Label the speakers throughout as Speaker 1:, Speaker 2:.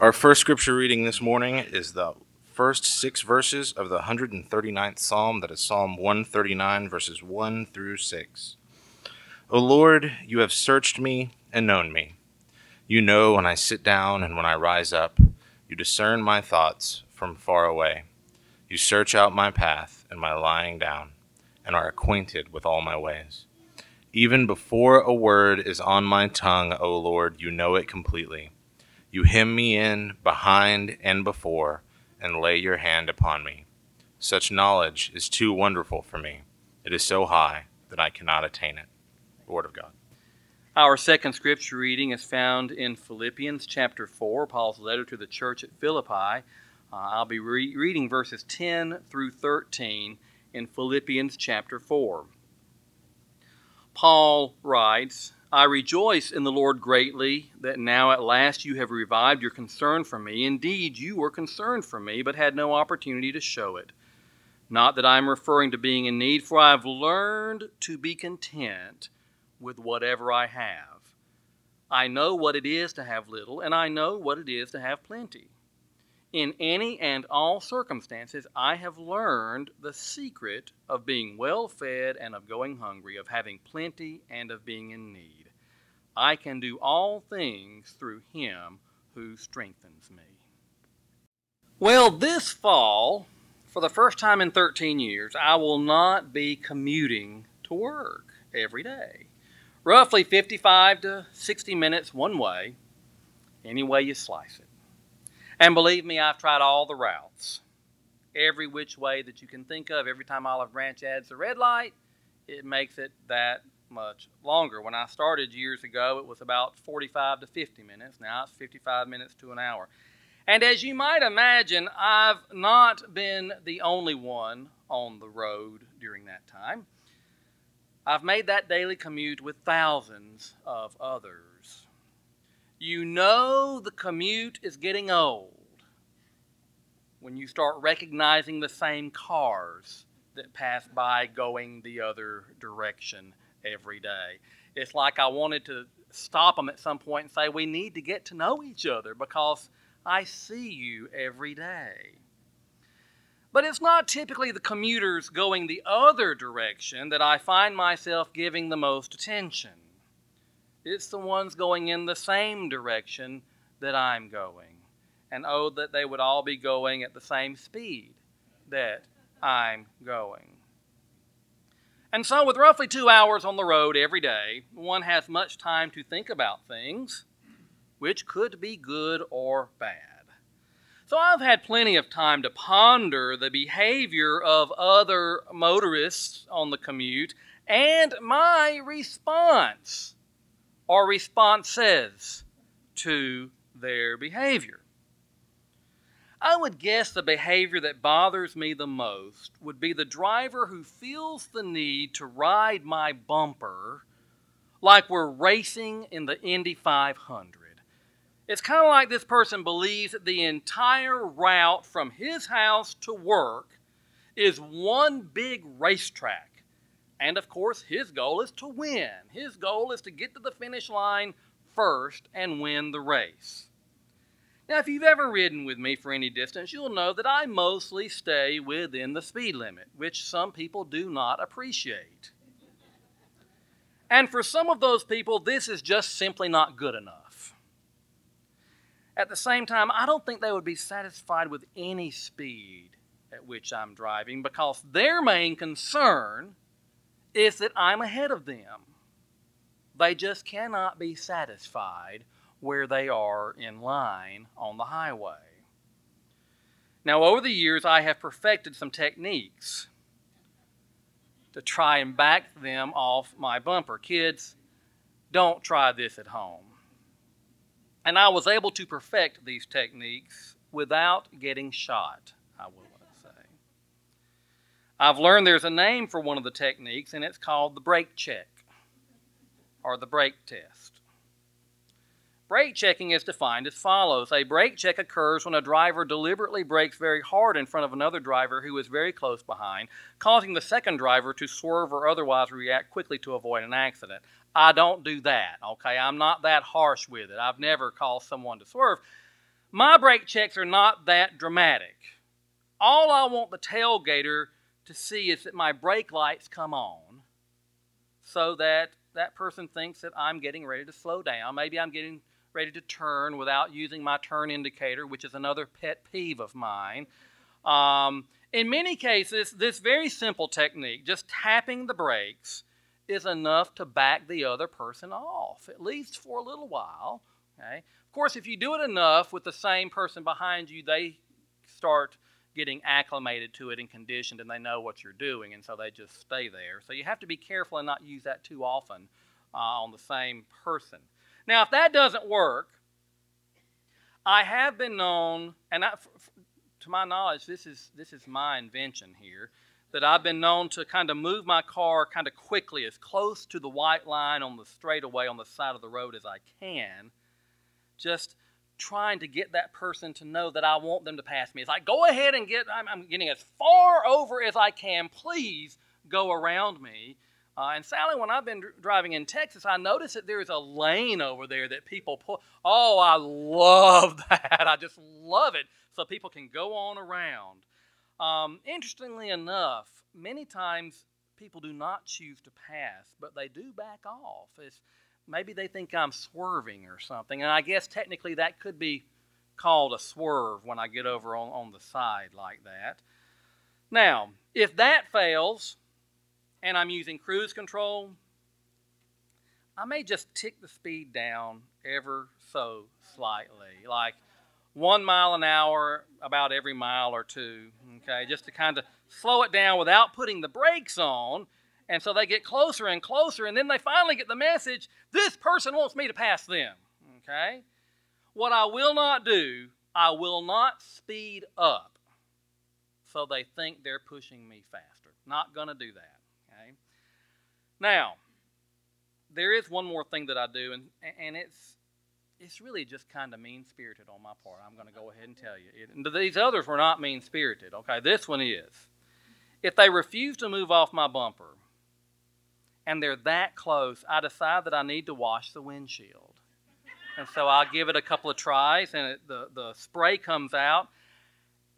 Speaker 1: Our first scripture reading this morning is the first six verses of the 139th Psalm, that is Psalm 139, verses 1 through 6. O Lord, you have searched me and known me. You know when I sit down and when I rise up. You discern my thoughts from far away. You search out my path and my lying down, and are acquainted with all my ways. Even before a word is on my tongue, O Lord, you know it completely. You hem me in behind and before, and lay your hand upon me. Such knowledge is too wonderful for me. It is so high that I cannot attain it. Word of God.
Speaker 2: Our second scripture reading is found in Philippians chapter 4, Paul's letter to the church at Philippi. Uh, I'll be re- reading verses 10 through 13 in Philippians chapter 4. Paul writes, I rejoice in the Lord greatly that now at last you have revived your concern for me. Indeed, you were concerned for me, but had no opportunity to show it. Not that I am referring to being in need, for I have learned to be content with whatever I have. I know what it is to have little, and I know what it is to have plenty. In any and all circumstances, I have learned the secret of being well fed and of going hungry, of having plenty and of being in need. I can do all things through Him who strengthens me. Well, this fall, for the first time in 13 years, I will not be commuting to work every day. Roughly 55 to 60 minutes one way, any way you slice it. And believe me, I've tried all the routes. Every which way that you can think of. Every time Olive Branch adds a red light, it makes it that much longer. When I started years ago, it was about 45 to 50 minutes. Now it's 55 minutes to an hour. And as you might imagine, I've not been the only one on the road during that time. I've made that daily commute with thousands of others you know the commute is getting old when you start recognizing the same cars that pass by going the other direction every day. It's like I wanted to stop them at some point and say, We need to get to know each other because I see you every day. But it's not typically the commuters going the other direction that I find myself giving the most attention. It's the ones going in the same direction that I'm going. And oh, that they would all be going at the same speed that I'm going. And so, with roughly two hours on the road every day, one has much time to think about things, which could be good or bad. So, I've had plenty of time to ponder the behavior of other motorists on the commute and my response or responses to their behavior. I would guess the behavior that bothers me the most would be the driver who feels the need to ride my bumper like we're racing in the Indy 500. It's kind of like this person believes that the entire route from his house to work is one big racetrack and of course, his goal is to win. His goal is to get to the finish line first and win the race. Now, if you've ever ridden with me for any distance, you'll know that I mostly stay within the speed limit, which some people do not appreciate. And for some of those people, this is just simply not good enough. At the same time, I don't think they would be satisfied with any speed at which I'm driving because their main concern is that I'm ahead of them. They just cannot be satisfied where they are in line on the highway. Now, over the years, I have perfected some techniques to try and back them off my bumper. Kids, don't try this at home. And I was able to perfect these techniques without getting shot, I will say. I've learned there's a name for one of the techniques, and it's called the brake check or the brake test. Brake checking is defined as follows A brake check occurs when a driver deliberately brakes very hard in front of another driver who is very close behind, causing the second driver to swerve or otherwise react quickly to avoid an accident. I don't do that, okay? I'm not that harsh with it. I've never caused someone to swerve. My brake checks are not that dramatic. All I want the tailgater to see is that my brake lights come on so that that person thinks that I'm getting ready to slow down. Maybe I'm getting ready to turn without using my turn indicator, which is another pet peeve of mine. Um, in many cases, this very simple technique, just tapping the brakes, is enough to back the other person off, at least for a little while. Okay? Of course, if you do it enough with the same person behind you, they start getting acclimated to it and conditioned and they know what you're doing, and so they just stay there. So you have to be careful and not use that too often uh, on the same person. Now, if that doesn't work, I have been known, and I, to my knowledge, this is this is my invention here, that I've been known to kind of move my car kind of quickly, as close to the white line on the straightaway on the side of the road as I can, just trying to get that person to know that I want them to pass me. It's like, go ahead and get, I'm, I'm getting as far over as I can. Please go around me. Uh, and Sally, when I've been dr- driving in Texas, I noticed that there's a lane over there that people pull. Oh, I love that. I just love it. So people can go on around. Um, interestingly enough, many times people do not choose to pass, but they do back off. It's, maybe they think I'm swerving or something. And I guess technically that could be called a swerve when I get over on, on the side like that. Now, if that fails and I'm using cruise control, I may just tick the speed down ever so slightly, like one mile an hour about every mile or two, okay, just to kind of slow it down without putting the brakes on and so they get closer and closer, and then they finally get the message this person wants me to pass them. Okay? What I will not do, I will not speed up so they think they're pushing me faster. Not going to do that. Now, there is one more thing that I do, and, and it's it's really just kind of mean spirited on my part. I'm going to go ahead and tell you. It, these others were not mean spirited. Okay, this one is. If they refuse to move off my bumper, and they're that close, I decide that I need to wash the windshield. And so I give it a couple of tries, and it, the, the spray comes out.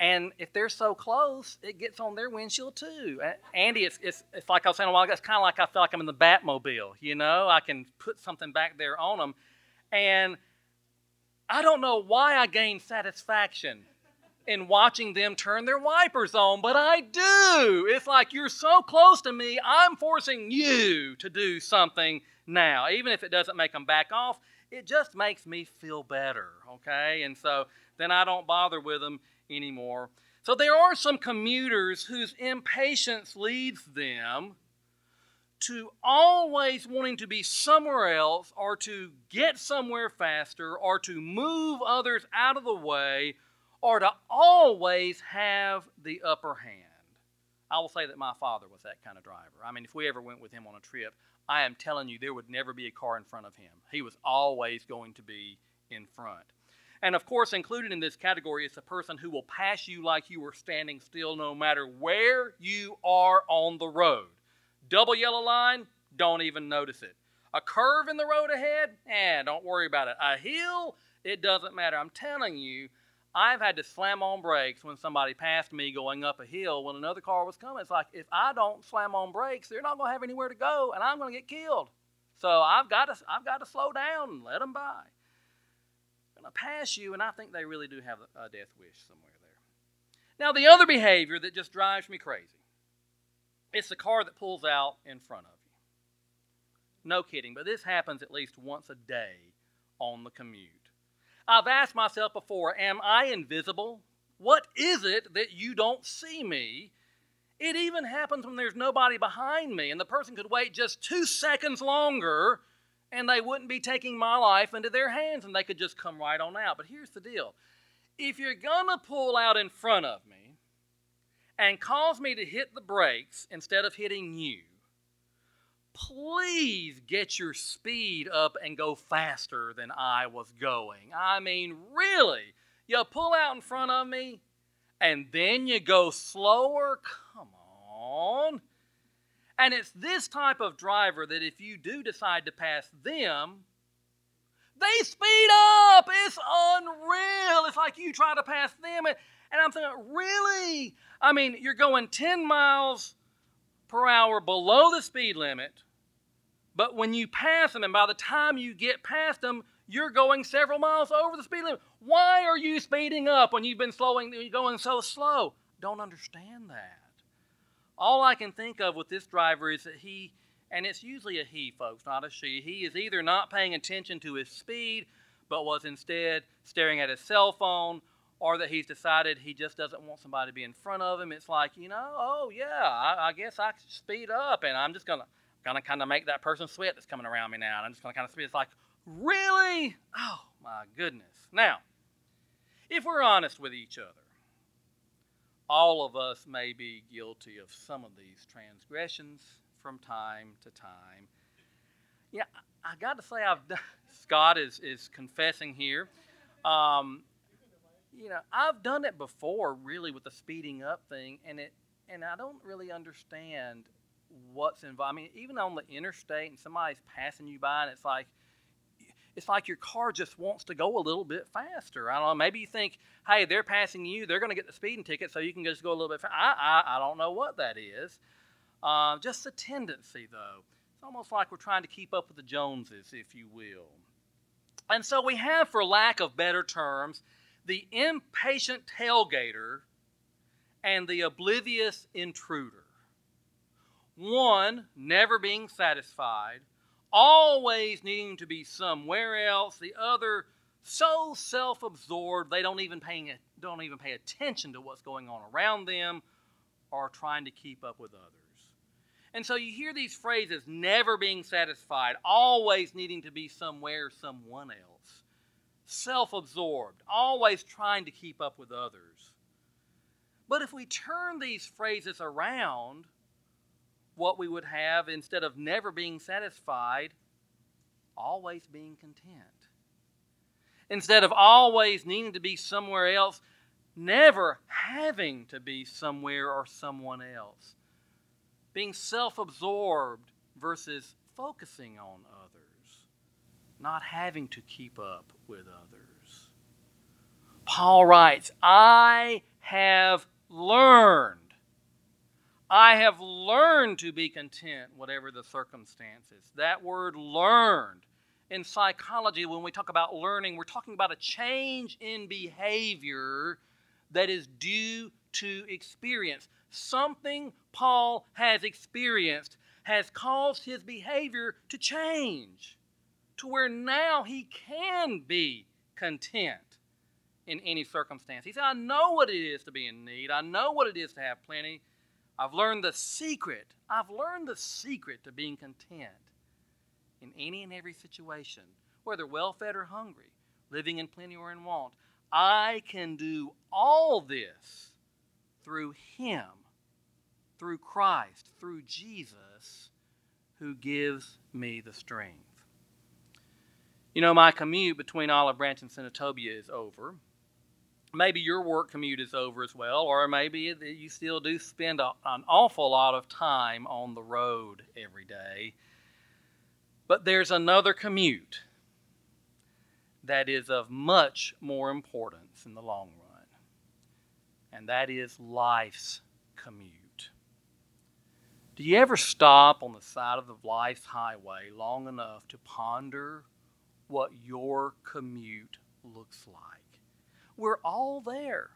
Speaker 2: And if they're so close, it gets on their windshield too. Andy, it's, it's, it's like I was saying a while ago, it's kind of like I feel like I'm in the Batmobile. You know, I can put something back there on them. And I don't know why I gain satisfaction in watching them turn their wipers on, but I do. It's like you're so close to me, I'm forcing you to do something now. Even if it doesn't make them back off, it just makes me feel better, okay? And so then I don't bother with them anymore. So there are some commuters whose impatience leads them to always wanting to be somewhere else or to get somewhere faster or to move others out of the way or to always have the upper hand. I will say that my father was that kind of driver. I mean, if we ever went with him on a trip, I am telling you, there would never be a car in front of him. He was always going to be in front. And of course, included in this category is the person who will pass you like you were standing still no matter where you are on the road. Double yellow line, don't even notice it. A curve in the road ahead, eh, don't worry about it. A hill, it doesn't matter. I'm telling you, I've had to slam on brakes when somebody passed me going up a hill when another car was coming. It's like if I don't slam on brakes, they're not going to have anywhere to go, and I'm going to get killed. So I've got to I've got to slow down and let them by. Going to pass you, and I think they really do have a death wish somewhere there. Now the other behavior that just drives me crazy. It's the car that pulls out in front of you. No kidding, but this happens at least once a day on the commute. I've asked myself before Am I invisible? What is it that you don't see me? It even happens when there's nobody behind me, and the person could wait just two seconds longer and they wouldn't be taking my life into their hands and they could just come right on out. But here's the deal if you're to pull out in front of me and cause me to hit the brakes instead of hitting you, please get your speed up and go faster than I was going. I mean, really? You pull out in front of me and then you go slower? Come on. And it's this type of driver that if you do decide to pass them, They speed up. It's unreal. It's like you try to pass them. And, I'm thinking, really? I mean, you're going 10 miles per hour below the speed limit, but when you pass them, and by the time you get past them, you're going several miles over the speed limit. Why are you speeding up when you've been slowing, going so slow? Don't understand that. All I can think of with this driver is that he, and it's usually a he, folks, not a she, he is either not paying attention to his speed, but was instead staring at his cell phone, or that he's decided he just doesn't want somebody to be in front of him. It's like, you know, oh yeah, I, I guess I speed up, and I'm just gonna gonna kind of make that person sweat that's coming around me now. And I'm just gonna kind of speed. It's like, really? Oh my goodness. Now, if we're honest with each other, all of us may be guilty of some of these transgressions from time to time. Yeah, I got to say, I've Scott is is confessing here. Um, you know, I've done it before, really, with the speeding up thing, and it, and I don't really understand what's involved. I mean, even on the interstate, and somebody's passing you by, and it's like, it's like your car just wants to go a little bit faster. I don't know. Maybe you think, hey, they're passing you, they're going to get the speeding ticket, so you can just go a little bit faster. I, I, I don't know what that is. Uh, just a tendency, though. It's almost like we're trying to keep up with the Joneses, if you will. And so we have, for lack of better terms, the impatient tailgater and the oblivious intruder. One, never being satisfied, always needing to be somewhere else. The other, so self-absorbed they don't even paying don't even pay attention to what's going on around them, or trying to keep up with others. And so you hear these phrases: never being satisfied, always needing to be somewhere, someone else self absorbed, always trying to keep up with others. But if we turn these phrases around, what we would have instead of never being satisfied, always being content. Instead of always needing to be somewhere else, never having to be somewhere or someone else. Being self absorbed versus focusing on others not having to keep up with others. Paul writes, I have learned. I have learned to be content, whatever the circumstances. That word learned in psychology, when we talk about learning, we're talking about a change in behavior that is due to experience. Something Paul has experienced has caused his behavior to change to where now he can be content in any circumstance. He said, I know what it is to be in need, I know what it is to have plenty. I've learned the secret. I've learned the secret to being content in any and every situation, whether well fed or hungry, living in plenty or in want. I can do all this through Him, through Christ, through Jesus, who gives me the strength. You know, my commute between Olive Branch and Senatobia is over. Maybe your work commute is over as well, or maybe you still do spend a, an awful lot of time on the road every day. But there's another commute that is of much more importance in the long run, and that is life's commute. Do you ever stop on the side of the life's highway long enough to ponder what your commute looks like. We're all there.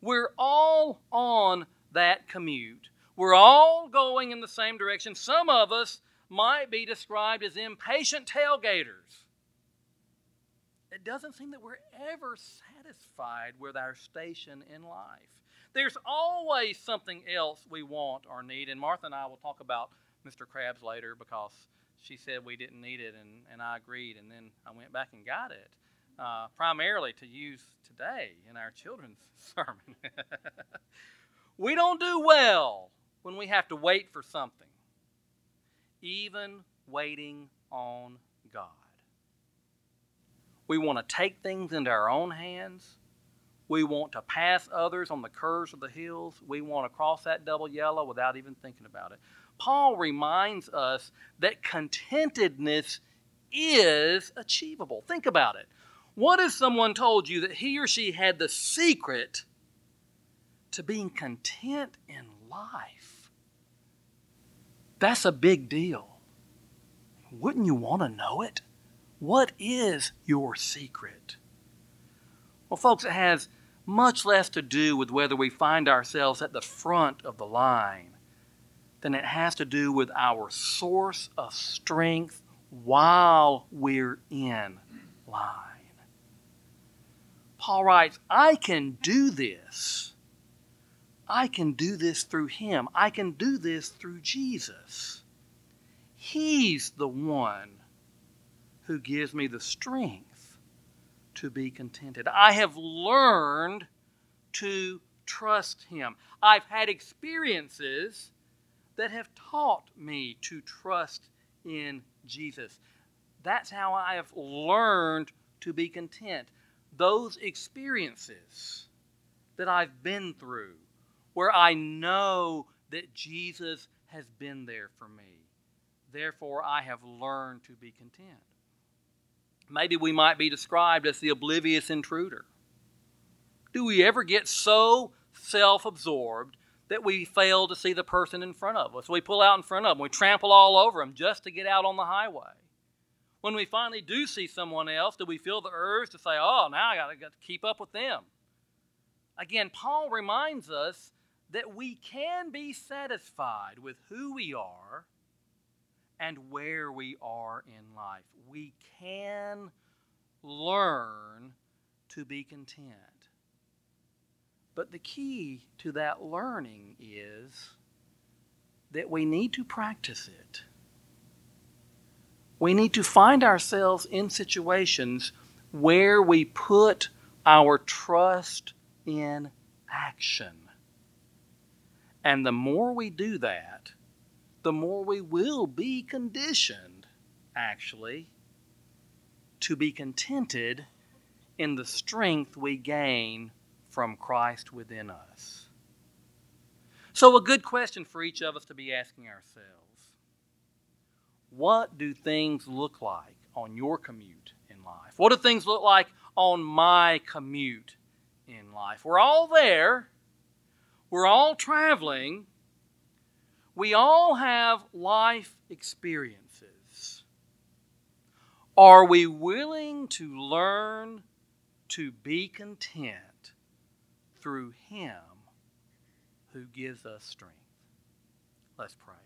Speaker 2: We're all on that commute. We're all going in the same direction. Some of us might be described as impatient tailgaters. It doesn't seem that we're ever satisfied with our station in life. There's always something else we want or need, and Martha and I will talk about Mr. Krabs later because she said we didn't need it, and, and I agreed. And then I went back and got it, uh, primarily to use today in our children's sermon. we don't do well when we have to wait for something, even waiting on God. We want to take things into our own hands. We want to pass others on the curves of the hills. We want to cross that double yellow without even thinking about it. Paul reminds us that contentedness is achievable. Think about it. What if someone told you that he or she had the secret to being content in life? That's a big deal. Wouldn't you want to know it? What is your secret? Well, folks, it has much less to do with whether we find ourselves at the front of the line than it has to do with our source of strength while we're in line. Paul writes, I can do this. I can do this through Him. I can do this through Jesus. He's the one who gives me the strength to be contented. I have learned to trust Him. I've had experiences that have taught me to trust in Jesus. That's how I have learned to be content. Those experiences that I've been through, where I know that Jesus has been there for me. Therefore, I have learned to be content. Maybe we might be described as the oblivious intruder. Do we ever get so self absorbed that we fail to see the person in front of us? We pull out in front of them, we trample all over them just to get out on the highway. When we finally do see someone else, do we feel the urge to say, oh, now I got to keep up with them? Again, Paul reminds us that we can be satisfied with who we are and where we are in life. We can learn to be content. But the key to that learning is that we need to practice it. We need to find ourselves in situations where we put our trust in action. And the more we do that, the more we will be conditioned, actually, to be contented in the strength we gain from Christ within us. So, a good question for each of us to be asking ourselves What do things look like on your commute in life? What do things look like on my commute in life? We're all there, we're all traveling we all have life experiences. Are we willing to learn to be content through Him who gives us strength? Let's pray.